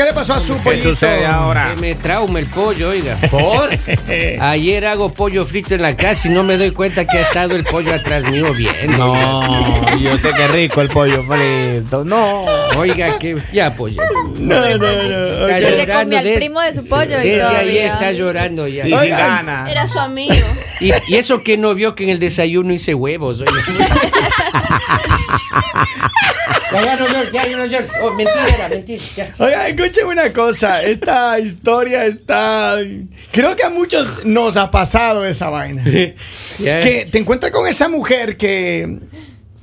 ¿Qué le pasó a su ¿Qué pollito? sucede ahora? Se me trauma el pollo, oiga. ¿Por? Ayer hago pollo frito en la casa y no me doy cuenta que ha estado el pollo atrás mío bien. No, y usted qué rico el pollo frito. No. Oiga, que ya pollo. No, no, no. Está ok. Se llorando comió al des- primo de su pollo y Desde ayer está llorando ya. Y sin ganas. Era su amigo. Y, y eso que no vio que en el desayuno hice huevos. oiga. ya, ya no no. Oh, mentira, mentira. ya. Oiga, escúcheme una cosa. Esta historia está. Creo que a muchos nos ha pasado esa vaina. Que te encuentras con esa mujer que,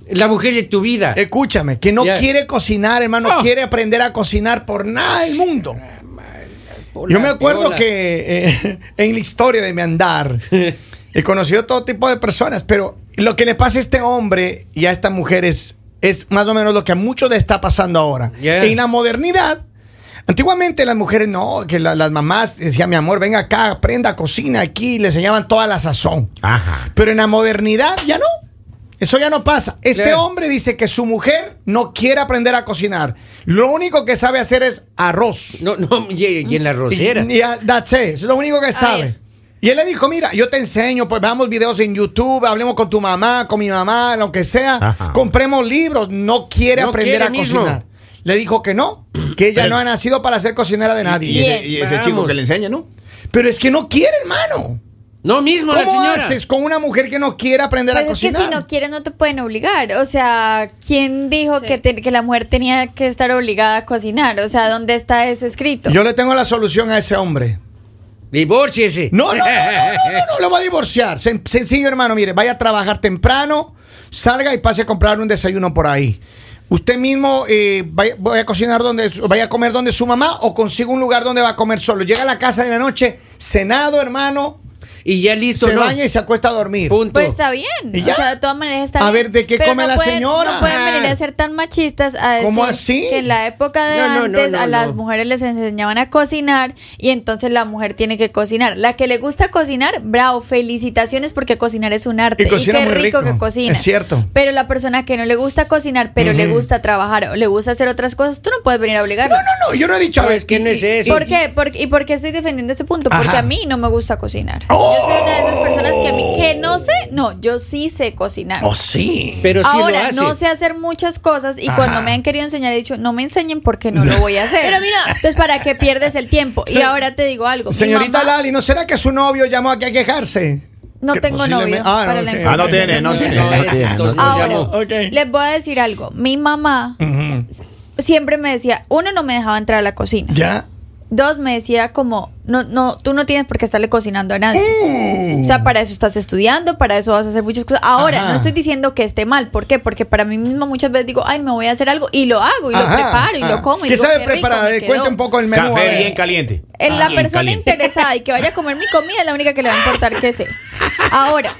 La mujer de tu vida. escúchame, que no quiere cocinar, hermano, Oh. quiere aprender a cocinar por nada del mundo. Hola, Yo me acuerdo hola. que eh, en la historia de mi andar he conocido todo tipo de personas, pero lo que le pasa a este hombre y a esta mujer es, es más o menos lo que a muchos le está pasando ahora. Yeah. En la modernidad, antiguamente las mujeres no, que la- las mamás decían, mi amor, venga acá, aprenda, cocina aquí, le enseñaban toda la sazón. Ajá. Pero en la modernidad ya no. Eso ya no pasa. Este Claro. hombre dice que su mujer no quiere aprender a cocinar. Lo único que sabe hacer es arroz. No, no, y, y en la rosera. Y, y that's it. Es lo único que sabe. Y él le dijo, mira, yo te enseño, pues veamos videos en YouTube, hablemos con tu mamá, con mi mamá, lo que sea. Ajá. Compremos libros. No quiere No aprender quiere a mismo. cocinar. Le dijo que no, que ella Pero- no ha nacido para ser cocinera de Y, nadie. ese, y ese Vamos. chico que le enseña, ¿no? Pero es que no quiere, hermano. No mismo la ¿Cómo señora. haces con una mujer que no quiere aprender Pues a es que cocinar? si no quieres no te pueden obligar. O sea, ¿quién dijo Sí. que, te- que la mujer tenía que estar obligada a cocinar? O sea, ¿dónde está eso escrito? Yo le tengo la solución a ese hombre. Divórciese. No, no, no, no, no, lo va a divorciar. Sen- sencillo, hermano, mire, vaya a trabajar temprano, salga y pase a comprar un desayuno por ahí. Usted mismo eh, vaya, vaya a cocinar donde, vaya a comer donde su mamá o consiga un lugar donde va a comer solo. Llega a la casa de la noche, cenado, hermano, Y ya listo, se ¿no? baña y se acuesta a dormir. Punto. Pues está bien. ¿Y O ya? sea, de todas maneras está A bien. ver, ¿de qué Pero come no la pueden- señora? No pueden venir a ser tan machistas a decir ¿Cómo así? que en la época de No, no, no, antes no, a las no. mujeres les enseñaban a cocinar y entonces la mujer tiene que cocinar. La que le gusta cocinar, bravo, felicitaciones porque cocinar es un arte. Y cocina qué muy rico, rico. que cocina. Es cierto. Pero la persona que no le gusta cocinar, pero le gusta trabajar o le gusta hacer otras cosas, tú no puedes venir a obligarlo. No, no, no, yo no he dicho. a ver, es que no y- es y- eso. ¿Por qué? ¿Por- ¿Y por qué estoy defendiendo este punto? Porque Ajá. a mí no me gusta cocinar. ¡Oh! Yo soy una de esas personas que a mí, que no sé, no, yo sí sé cocinar. Oh, sí. Pero sí Ahora, lo hace. no sé hacer muchas cosas y Ajá. cuando me han querido enseñar he dicho, no me enseñen porque no lo voy a hacer. Pero mira- Entonces, ¿para qué pierdes el tiempo? Se- y ahora te digo algo. Señorita mamá- Lali, ¿no será que su novio llamó aquí a quejarse? No tengo novio Ah, para no, la. Ah, no tiene, no tiene. No, tiene, no Ahora, llamó. Ok. les voy a decir algo. Mi mamá siempre me decía, uno, no me dejaba entrar a la cocina. ¿Ya? Dos, me decía como, no, no, tú no tienes por qué estarle cocinando a nadie. O sea, para eso estás estudiando, para eso vas a hacer muchas cosas. Ahora, Ajá. no estoy diciendo que esté mal. ¿Por qué? Porque para mí misma muchas veces digo, ay, me voy a hacer algo y lo hago y lo preparo y ajá. lo como. Y ¿Qué digo, sabe rico, preparar? me quedó. Cuente un poco el menú. Café bien caliente. Eh, la Bien persona caliente. interesada y que vaya a comer mi comida es la única que le va a importar que sé. Ahora,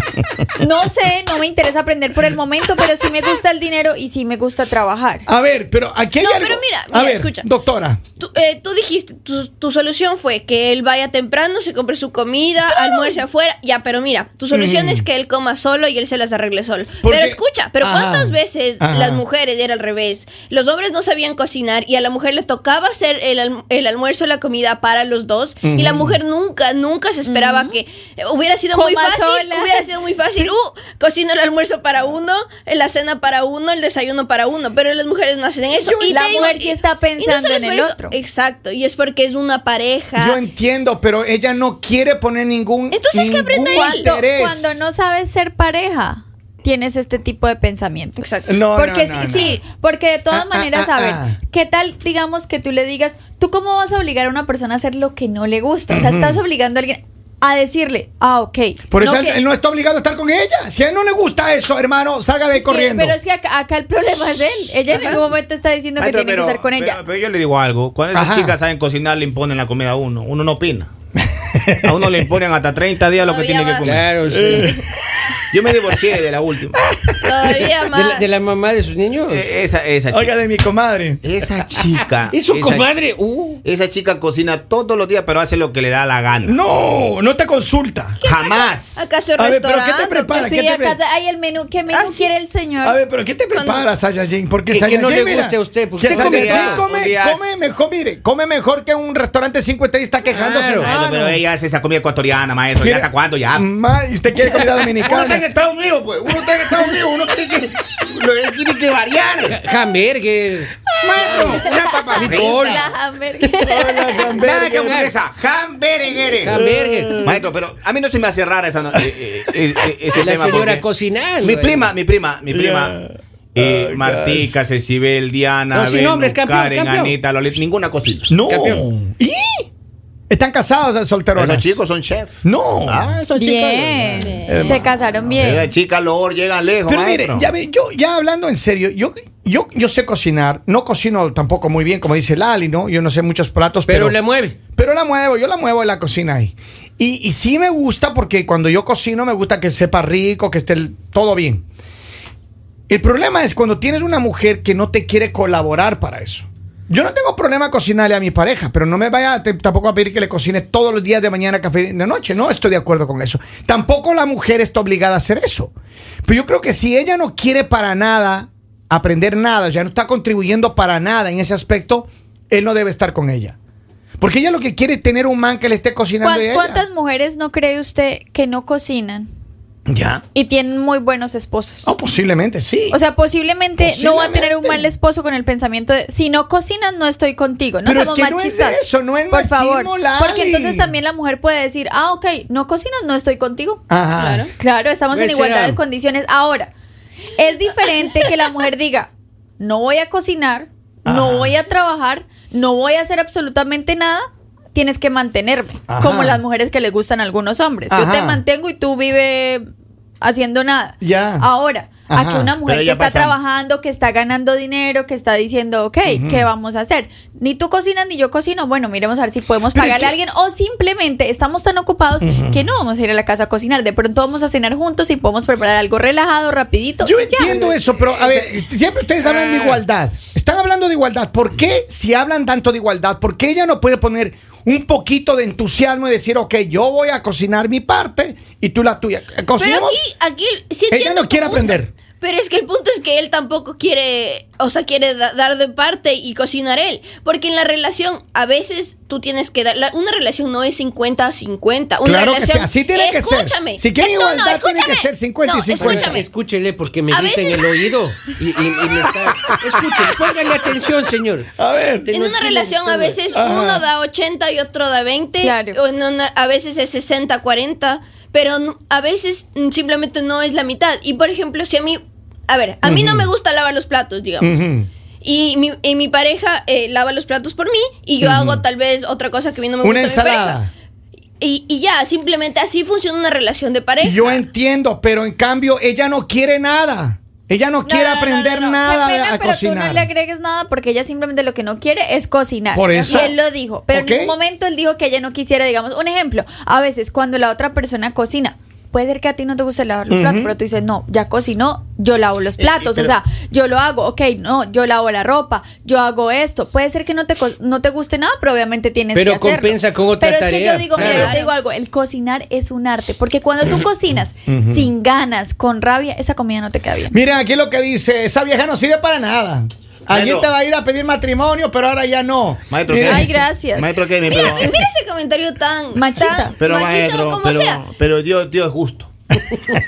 no sé, no me interesa aprender por el momento, pero sí me gusta el dinero y sí me gusta trabajar. A ver, pero aquí hay No, algo- pero mira, A ver, escucha. doctora. Tú, eh, tú dijiste, tu, tu solución fue que él vaya temprano, se compre su comida, almuerce afuera. Ya, pero mira, tu solución es que él coma solo y él se las arregle solo. Porque- Pero escucha, pero Ajá. ¿cuántas veces Ajá. las mujeres era al revés? Los hombres no sabían cocinar y a la mujer le tocaba hacer el, alm- el almuerzo, la comida para los dos y la mujer nunca, nunca se esperaba que eh, hubiera sido muy Coma fácil. sola. Hubiera sido muy fácil. Uh, cocino el almuerzo para uno, la cena para uno, el desayuno para uno. Pero las mujeres no hacen eso. Yo- y la mujer sí está no pensando en el eso- otro. Exacto, y es porque es una pareja. Yo entiendo, pero ella no quiere poner ningún. Entonces, que aprenda él. Cuando, no sabes ser pareja, tienes este tipo de pensamiento. Exacto. No, porque no, sí, no, no. sí, porque de todas Ah, ah, maneras, ah, a ver, ah. ¿qué tal, digamos, que tú le digas, tú cómo vas a obligar a una persona a hacer lo que no le gusta? O sea, estás obligando a alguien a decirle, ah, ok. Por eso no él, que- él no está obligado a estar con ella. Si a él no le gusta eso, hermano, salga de ahí corriendo. pero es que acá, acá el problema es él. Ella en ningún momento está diciendo que tiene que estar con ella. Pero, pero yo le digo algo. Cuando esas Ajá. chicas saben cocinar, le imponen la comida a uno. Uno no opina. A uno le imponen hasta 30 días lo que tiene que comer. Claro, sí. Yo me divorcié de la última. Todavía ¿De más. la, de la mamá de sus niños? Eh, Esa, esa chica. Oiga, de mi comadre. Esa chica. ¿Es su comadre? Uh. Esa chica cocina todos los días, pero hace lo que le da la gana. No, no te consulta. Jamás. ¿Acaso A ver, pero ¿qué te restaurante? prepara? Sí, ¿Qué te acá pre- hay el menú. ¿Qué menú Ah, sí. quiere el señor? A ver, pero ¿qué te prepara Saiyajin? Porque Que- que Saiyajin, no le mira, guste a usted, porque que usted come Saiyajin come, mejor, mire, come mejor que un restaurante cinco estrellas está quejándose. Claro. Maestro, pero ella hace esa comida ecuatoriana, maestro. ¿Ya hasta cuándo? Ya. ma, y usted quiere comida Uno está en dominicana. Estados Unidos, pues. Uno está en Estados Unidos. Uno tiene que, lo- tiene que variar. Hamburger. Maestro, una papa. La hamburguesa. Nada que hamburguesa. Hamburger. Hamburger. Maestro, pero a mí no se me hace rara esa, no- eh, eh, eh, eh, ese La tema. señora cocinando. Mi eh. prima, mi prima, mi prima. Eh, Ay, Martica, Cecibel, Diana, No, Belu, nombres, campeón, Karen, campeón. Anita, Lolita, ninguna cocina. No. Campeón. ¿Y? ¿Están casados solteros? Esos chicos son chef. No. Ah, esos chicos. Bien. Se casaron bien. Esas chicas lor llegan lejos, Pero mire, maestro. ya, ve, yo ya hablando en serio, yo, yo, yo sé cocinar, no cocino tampoco muy bien, como dice Lali, ¿no? Yo no sé muchos platos, Pero pero, le mueve. pero la muevo, yo la muevo en la cocina ahí. Y, y sí me gusta porque cuando yo cocino me gusta que sepa rico, que esté el- todo bien. El problema es cuando tienes una mujer que no te quiere colaborar para eso. Yo no tengo problema cocinarle a mi pareja, pero no me vaya tampoco a pedir que le cocine todos los días de mañana, café y de noche. No estoy de acuerdo con eso. Tampoco la mujer está obligada a hacer eso. Pero yo creo que si ella no quiere para nada aprender nada, ya no está contribuyendo para nada en ese aspecto, él no debe estar con ella. Porque ella lo que quiere es tener un man que le esté cocinando ¿Cuán- a ella. ¿Cuántas mujeres no cree usted que no cocinan Ya. y tienen muy buenos esposos? Oh, posiblemente sí. O sea, posiblemente, no va a tener un mal esposo con el pensamiento de si no cocinas no estoy contigo. No Pero somos es que no es machistas. eso, no es Por machismo, favor. Lali. Porque entonces también la mujer puede decir, ah, ok, no cocinas, no estoy contigo. Ajá. Claro. Claro, estamos en igualdad será. de condiciones. Ahora, es diferente que la mujer diga, no voy a cocinar, no voy a trabajar, no voy a hacer absolutamente nada. Tienes que mantenerme, Ajá. como las mujeres que les gustan a algunos hombres. Yo te mantengo y tú vive haciendo nada. Ya. Ahora, a Ajá. que una mujer que está pasa- trabajando, que está ganando dinero, que está diciendo, ok, ¿qué vamos a hacer? Ni tú cocinas ni yo cocino. Bueno, miremos a ver si podemos Pero es pagarle que- a alguien o simplemente estamos tan ocupados que no vamos a ir a la casa a cocinar. De pronto vamos a cenar juntos y podemos preparar algo relajado, rapidito. Yo entiendo eso, pero a ver, siempre ustedes hablan de igualdad. Están hablando de igualdad. ¿Por qué, si hablan tanto de igualdad, por qué ella no puede poner un poquito de entusiasmo y decir, ok, yo voy a cocinar mi parte y tú la tuya? Pero ¿Cocinemos? aquí, aquí sí Ella no quiere punto. aprender. Pero es que el punto es que él tampoco quiere, o sea, quiere da- dar de parte y cocinar él. Porque en la relación, a veces tú tienes que dar. la- una relación no es 50 a 50. Una Claro que relación, sí, así tiene que ser. escúchame. Si quieren Es- no, no, igualdad, tiene que escúchame. ser 50 y No, 50. Escúchame. Escúchele porque me grita en el oído. Y, y- y me está. Escúchele, póngale atención, señor. A ver. En una relación a veces Ajá. uno da 80 y otro da 20. Claro. O en una- a veces es 60-40. Pero no- a veces simplemente no es la mitad. Y por ejemplo, si a mí. A ver, a mí no me gusta lavar los platos, digamos. Ujú. Y mi, y mi pareja eh, lava los platos por mí y yo hago tal vez otra cosa que a mí no me Una gusta. a mi ensalada. pareja. Y, y ya, simplemente así funciona una relación de pareja. Yo entiendo, pero en cambio ella no quiere nada. Ella no, No, quiere no, aprender no, no. nada Qué pena, a pero cocinar. tú no le agregues nada porque ella simplemente lo que no quiere es cocinar. Por eso. Y él lo dijo. Pero Ok. en ningún momento él dijo que ella no quisiera, digamos, un ejemplo. A veces cuando la otra persona cocina, puede ser que a ti no te guste lavar los platos, pero tú dices, no, ya cocinó, yo lavo los platos. pero- o sea, yo lo hago, ok, no, yo lavo la ropa, yo hago esto. Puede ser que no te, co- no te guste nada, pero obviamente tienes Pero que hacerlo. compensa con otra Pero es que tarea, yo digo, mira, yo te digo algo, el cocinar es un arte. Porque cuando tú cocinas sin ganas, con rabia, esa comida no te queda bien. Miren aquí lo que dice, esa vieja no sirve para nada. Ayer Maestro. te va a ir a pedir matrimonio, pero ahora ya no. Maestro, ¿qué? Ay, gracias. Maestro, ¿qué? Mira, Pero, mira ese comentario tan Machista. tan pero machista maestro, como pero, sea. pero Dios, Dios es justo.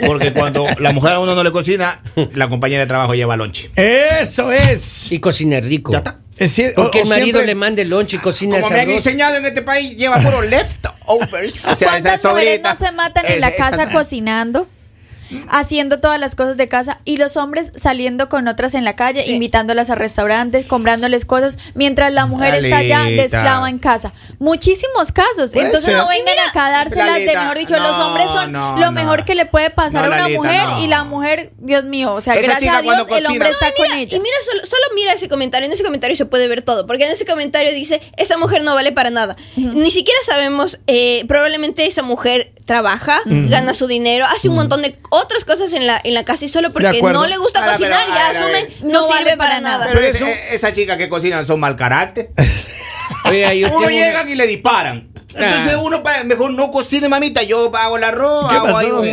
Porque cuando la mujer a uno no le cocina, la compañera de trabajo lleva lonche. Eso es. Y cocina rico. Ya está. Es Porque o- el o marido siempre- le mande lonche y cocina Como me han enseñado en este país, lleva puro leftovers. O sea, ¿Cuántas mujeres no se matan en eh, la casa cocinando? Haciendo todas las cosas de casa y los hombres saliendo con otras en la calle, Sí. invitándolas a restaurantes, comprándoles cosas, mientras la mujer está ya de esclava en casa. Muchísimos casos. Puede Entonces ser. no vengan Mira, acá a dárselas de mejor dicho, los hombres son no, lo no. mejor que le puede pasar No, a una Lalita, mujer no. y la mujer, Dios mío, o sea, Esa gracias a Dios el hombre está con ella. Y mira, solo, solo mira ese comentario. En ese comentario se puede ver todo. Porque en ese comentario dice: Esa mujer no vale para nada. Ni siquiera sabemos. eh, probablemente esa mujer trabaja, gana su dinero, hace un montón de otras cosas en la, en la casa y solo porque no le gusta Ahora, cocinar, pero, ya asumen no, No sirve para para nada. nada. Pero eso- esa chica que cocinan son mal carácter. Yo uno tengo- llegan y le disparan. Entonces Ah. uno mejor no cocine, mamita. Yo hago el arroz, ¿Qué hago pasó, ahí don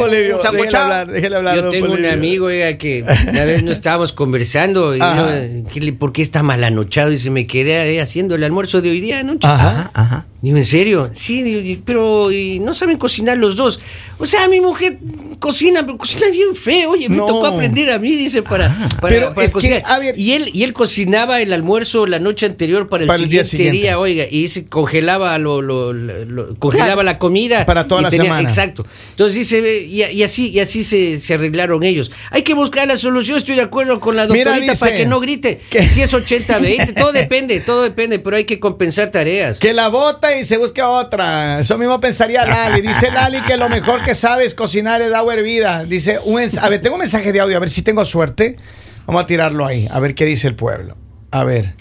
hablar, Yo tengo un amigo, oiga, que una vez no estábamos conversando y Ajá. yo, ¿qué le- ¿por qué está mal anochado? Y se me quedé ahí haciendo el almuerzo de hoy día anoche. Ajá. Ajá. Digo, ¿en serio? Sí, digo, pero y no saben cocinar los dos. O sea, mi mujer cocina, pero cocina bien feo. Oye, me tocó aprender a mí, dice, para, para, Pero para es que, cocinar. a ver- y él y él cocinaba el almuerzo la noche anterior para el, Para el día siguiente, siguiente. día, oiga, y se congelaba lo, lo- congelaba Claro. la comida Para toda la semana. Exacto. Entonces dice, y, y así y así se, se arreglaron ellos. Hay que buscar la solución, estoy de acuerdo con la Mira, doctorita dice para que no grite. que- Si es 80-20, todo depende, todo depende, pero hay que compensar tareas. Que la bota y se busque otra. Eso mismo pensaría Lali. Dice Lali que lo mejor que sabe es cocinar es agua hervida. Dice, un a ver, tengo un mensaje de audio, a ver si tengo suerte. Vamos a tirarlo ahí, a ver qué dice el pueblo. A ver.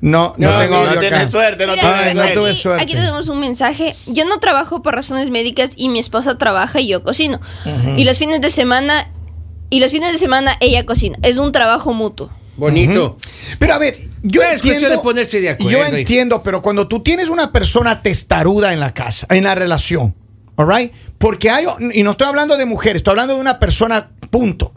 No, no, No, tengo no tienes suerte, no Mira, no suerte. tuve aquí, suerte. aquí tenemos un mensaje. Yo no trabajo por razones médicas y mi esposa trabaja y yo cocino. Y los fines de semana y los fines de semana ella cocina. Es un trabajo mutuo. Bonito. Pero a ver, yo Es cuestión entiendo. de ponerse de acuerdo, Yo hijo. entiendo, pero cuando tú tienes una persona testaruda en la casa, en la relación, ¿all right? Porque hay, y no estoy hablando de mujeres, estoy hablando de una persona, punto.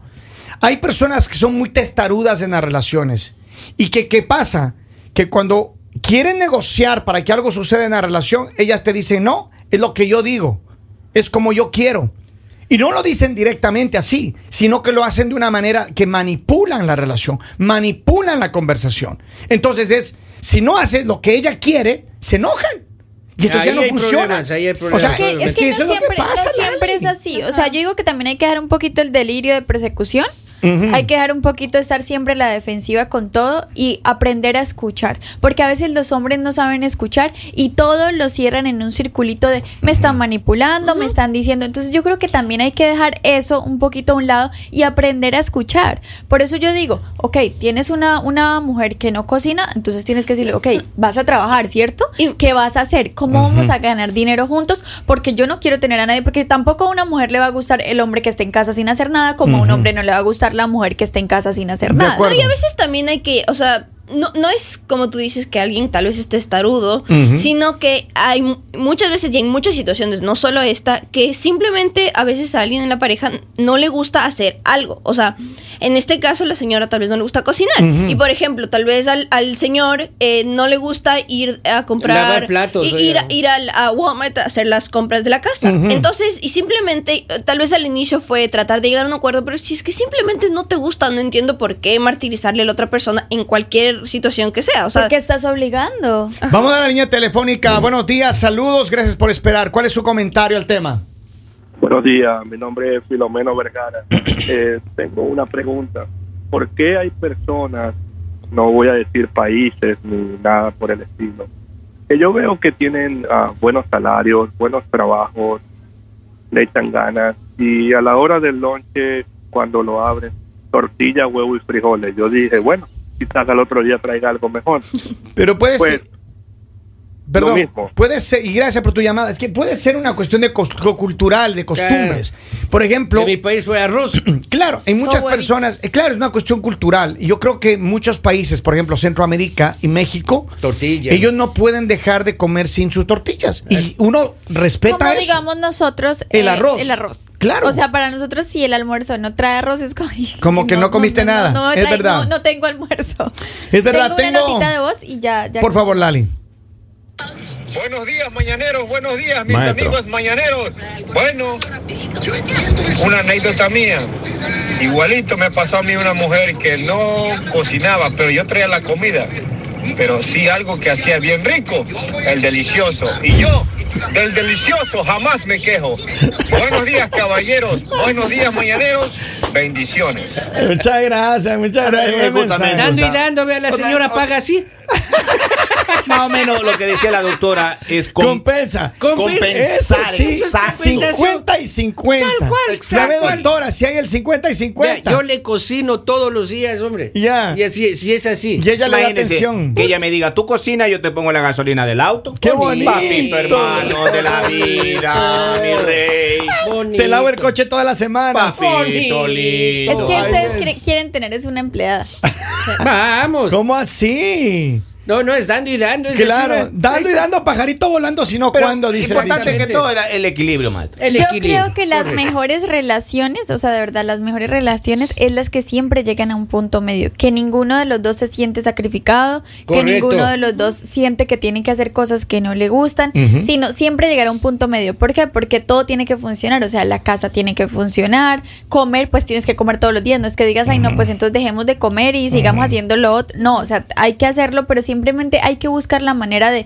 Hay personas que son muy testarudas en las relaciones. ¿Y que qué pasa? Que cuando quieren negociar para que algo suceda en la relación, ellas te dicen, no, es lo que yo digo, es como yo quiero. Y no lo dicen directamente así, sino que lo hacen de una manera que manipulan la relación, manipulan la conversación. Entonces es, si no haces lo que ella quiere, se enojan. Y entonces Ahí ya no funciona. ahí O sea. Es que, es que eso no es lo que siempre, no siempre es así. O sea, yo digo que también hay que dejar un poquito el delirio de persecución. Hay que dejar un poquito estar siempre la defensiva con todo y aprender a escuchar. Porque a veces los hombres no saben escuchar y todo lo cierran en un circulito de me están manipulando, me están diciendo. Entonces yo creo que también hay que dejar eso un poquito a un lado y aprender a escuchar. Por eso yo digo, ok, tienes una, una mujer que no cocina, entonces tienes que decirle, ok, vas a trabajar, ¿cierto? Y- ¿Qué vas a hacer? ¿Cómo vamos a ganar dinero juntos? Porque yo no quiero tener a nadie, porque tampoco a una mujer le va a gustar el hombre que esté en casa sin hacer nada, como a un hombre no le va a gustar la mujer que esté en casa sin hacer De nada. acuerdo. No, y a veces también hay que, o sea, no, no es como tú dices que alguien tal vez esté estarudo, sino que hay mu- muchas veces y en muchas situaciones, no solo esta, que simplemente a veces a alguien en la pareja no le gusta hacer algo. O sea, en este caso la señora tal vez no le gusta cocinar. Y por ejemplo, tal vez al, al señor eh, no le gusta ir a comprar, Lavar platos, y- ir, a- ir al, a Walmart a hacer las compras de la casa. Entonces, y simplemente, eh, tal vez al inicio fue tratar de llegar a un acuerdo, pero si es que simplemente no te gusta, no entiendo por qué martirizarle a la otra persona en cualquier situación que sea. O sea, ¿Por qué estás obligando? Vamos a la línea telefónica. Buenos días, saludos, gracias por esperar. ¿Cuál es su comentario al tema? Buenos días, mi nombre es Filomeno Vergara. Eh, tengo una pregunta. ¿Por qué hay personas, no voy a decir países ni nada por el estilo, que yo veo que tienen ah, buenos salarios, buenos trabajos, le echan ganas y a la hora del lonche, cuando lo abren, tortilla, huevo y frijoles. Yo dije, bueno, quizás al otro día traiga algo mejor. Pero puede Pues, ser. Perdón, lo mismo. puede ser, y gracias por tu llamada, es que puede ser una cuestión de cultural, de costumbres. Por ejemplo, En mi país fue arroz. Claro, hay muchas personas, eh, claro, es una cuestión cultural. Y yo creo que muchos países, por ejemplo, Centroamérica y México, Tortilla. ellos no pueden dejar de comer sin sus tortillas. Y uno respeta Como eso. digamos nosotros El arroz. El arroz. Claro. O sea, para nosotros si el almuerzo no trae arroz es como... Como que no comiste nada. Es trae- verdad. No, no tengo almuerzo. Es verdad, Tengo una tengo- notita de voz y ya... ya Por favor, Lali. Buenos días, mañaneros, buenos días, mis Maestro. amigos mañaneros. Bueno, una anécdota mía. Igualito me pasó a mí una mujer que no cocinaba, pero yo traía la comida. Pero sí algo que hacía bien rico, el delicioso. Y yo, del delicioso, jamás me quejo. Buenos días, caballeros. Buenos días, mañaneros. Bendiciones. Muchas gracias, muchas gracias. Dando y dando, vea, la señora paga así. Más o menos lo que decía la doctora es com- Compensa. compensar. Eso sí, exacto. 50 y 50. Tal cual, Ya exacto. ve, doctora, si hay el 50 y Vea, 50. yo le cocino todos los días, hombre. Ya. Y así, si es así. Y ella le da Imagínese atención. que ella me diga, tú cocina, yo te pongo la gasolina del auto. Qué bonito. Papito hermano de la vida, mi rey. Bonito. Te lavo el coche todas las semanas. Papito lindo. Es que ustedes quieren tener es una empleada. Vamos. ¿Cómo así? No, no, es dando y dando. es Claro, decir, dando y dando, pajarito volando, sino Pero cuando, dice el importante que todo era el equilibrio, maestro. El Yo equilibrio. creo que las Correcto. mejores relaciones, o sea, de verdad, las mejores relaciones es las que siempre llegan a un punto medio. Que ninguno de los dos se siente sacrificado, que ninguno de los dos siente que tiene que hacer cosas que no le gustan, sino siempre llegar a un punto medio. ¿Por qué? Porque todo tiene que funcionar, o sea, la casa tiene que funcionar, comer, pues tienes que comer todos los días. No es que digas, ay, no, pues entonces dejemos de comer y sigamos haciendo lo otro. No, o sea, hay que hacerlo, pero simplemente hay que buscar la manera de,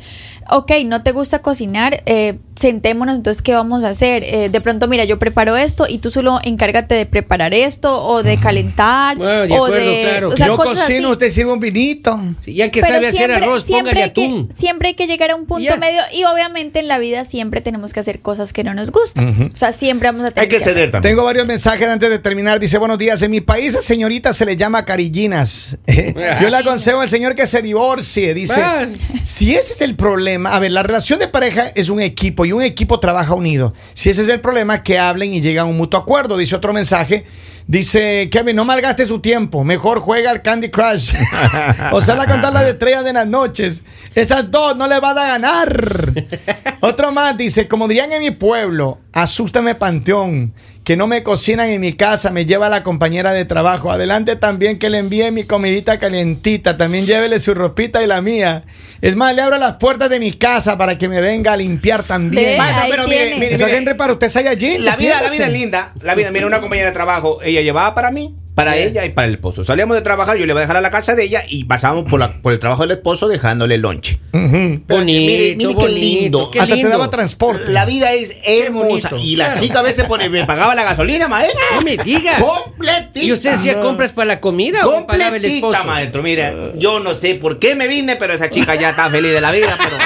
ok, no te gusta cocinar, eh, sentémonos, entonces, ¿qué vamos a hacer? Eh, de pronto, mira, yo preparo esto y tú solo encárgate de preparar esto o de calentar Bueno, de o acuerdo, de... claro. o sea, Yo cosas cocino, así. usted sirve un vinito. Sí, ya que Pero sabe hacer arroz, póngale hay que- atún. siempre hay que llegar a un punto Ya. medio y obviamente en la vida siempre tenemos que hacer cosas que no nos gustan. O sea, siempre vamos a tener Hay que ceder también. Tengo varios mensajes antes de terminar. Dice, buenos días. En mi país a señorita se le llama carillinas. Yo le aconsejo al señor que se divorcie. Dice, Ah. si ese es el problema, a ver, la relación de pareja es un equipo y un equipo trabaja unido. Si ese es el problema, que hablen y lleguen a un mutuo acuerdo. Dice otro mensaje. Dice, Kevin, no malgaste su tiempo. Mejor juega al Candy Crush. o sea, la contar las estrellas de las noches. Esas dos no le van a ganar. Otro más dice, como dirían en mi pueblo, asústame panteón, que no me cocinan en mi casa, me lleva la compañera de trabajo. Adelante también que le envíe mi comidita calientita, también llévele su ropita y la mía. Es más, le abro las puertas de mi casa para que me venga a limpiar también. Ahí pero mire, mire, Eso, mire. Henry, para usted allí. La vida, la vida es linda. La vida, mira, una compañera de trabajo, ella llevaba para mí, para ella y para el esposo. Salíamos de trabajar, yo le iba a dejar a la casa de ella y pasábamos por, la- por el trabajo del esposo dejándole el lonche. Pero Bonito, mire, mire qué bonito, lindo. qué Hasta te daba transporte. La vida es hermosa. Y la Claro. chica a veces pone- me pagaba la gasolina, maestro. No me diga. Completita. ¿Y usted hacía compras para la comida o pagaba el esposo? maestro. Mira, yo no sé por qué me vine, pero esa chica ya está feliz de la vida, pero...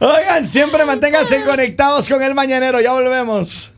Oigan, siempre manténganse conectados con el mañanero. Ya volvemos.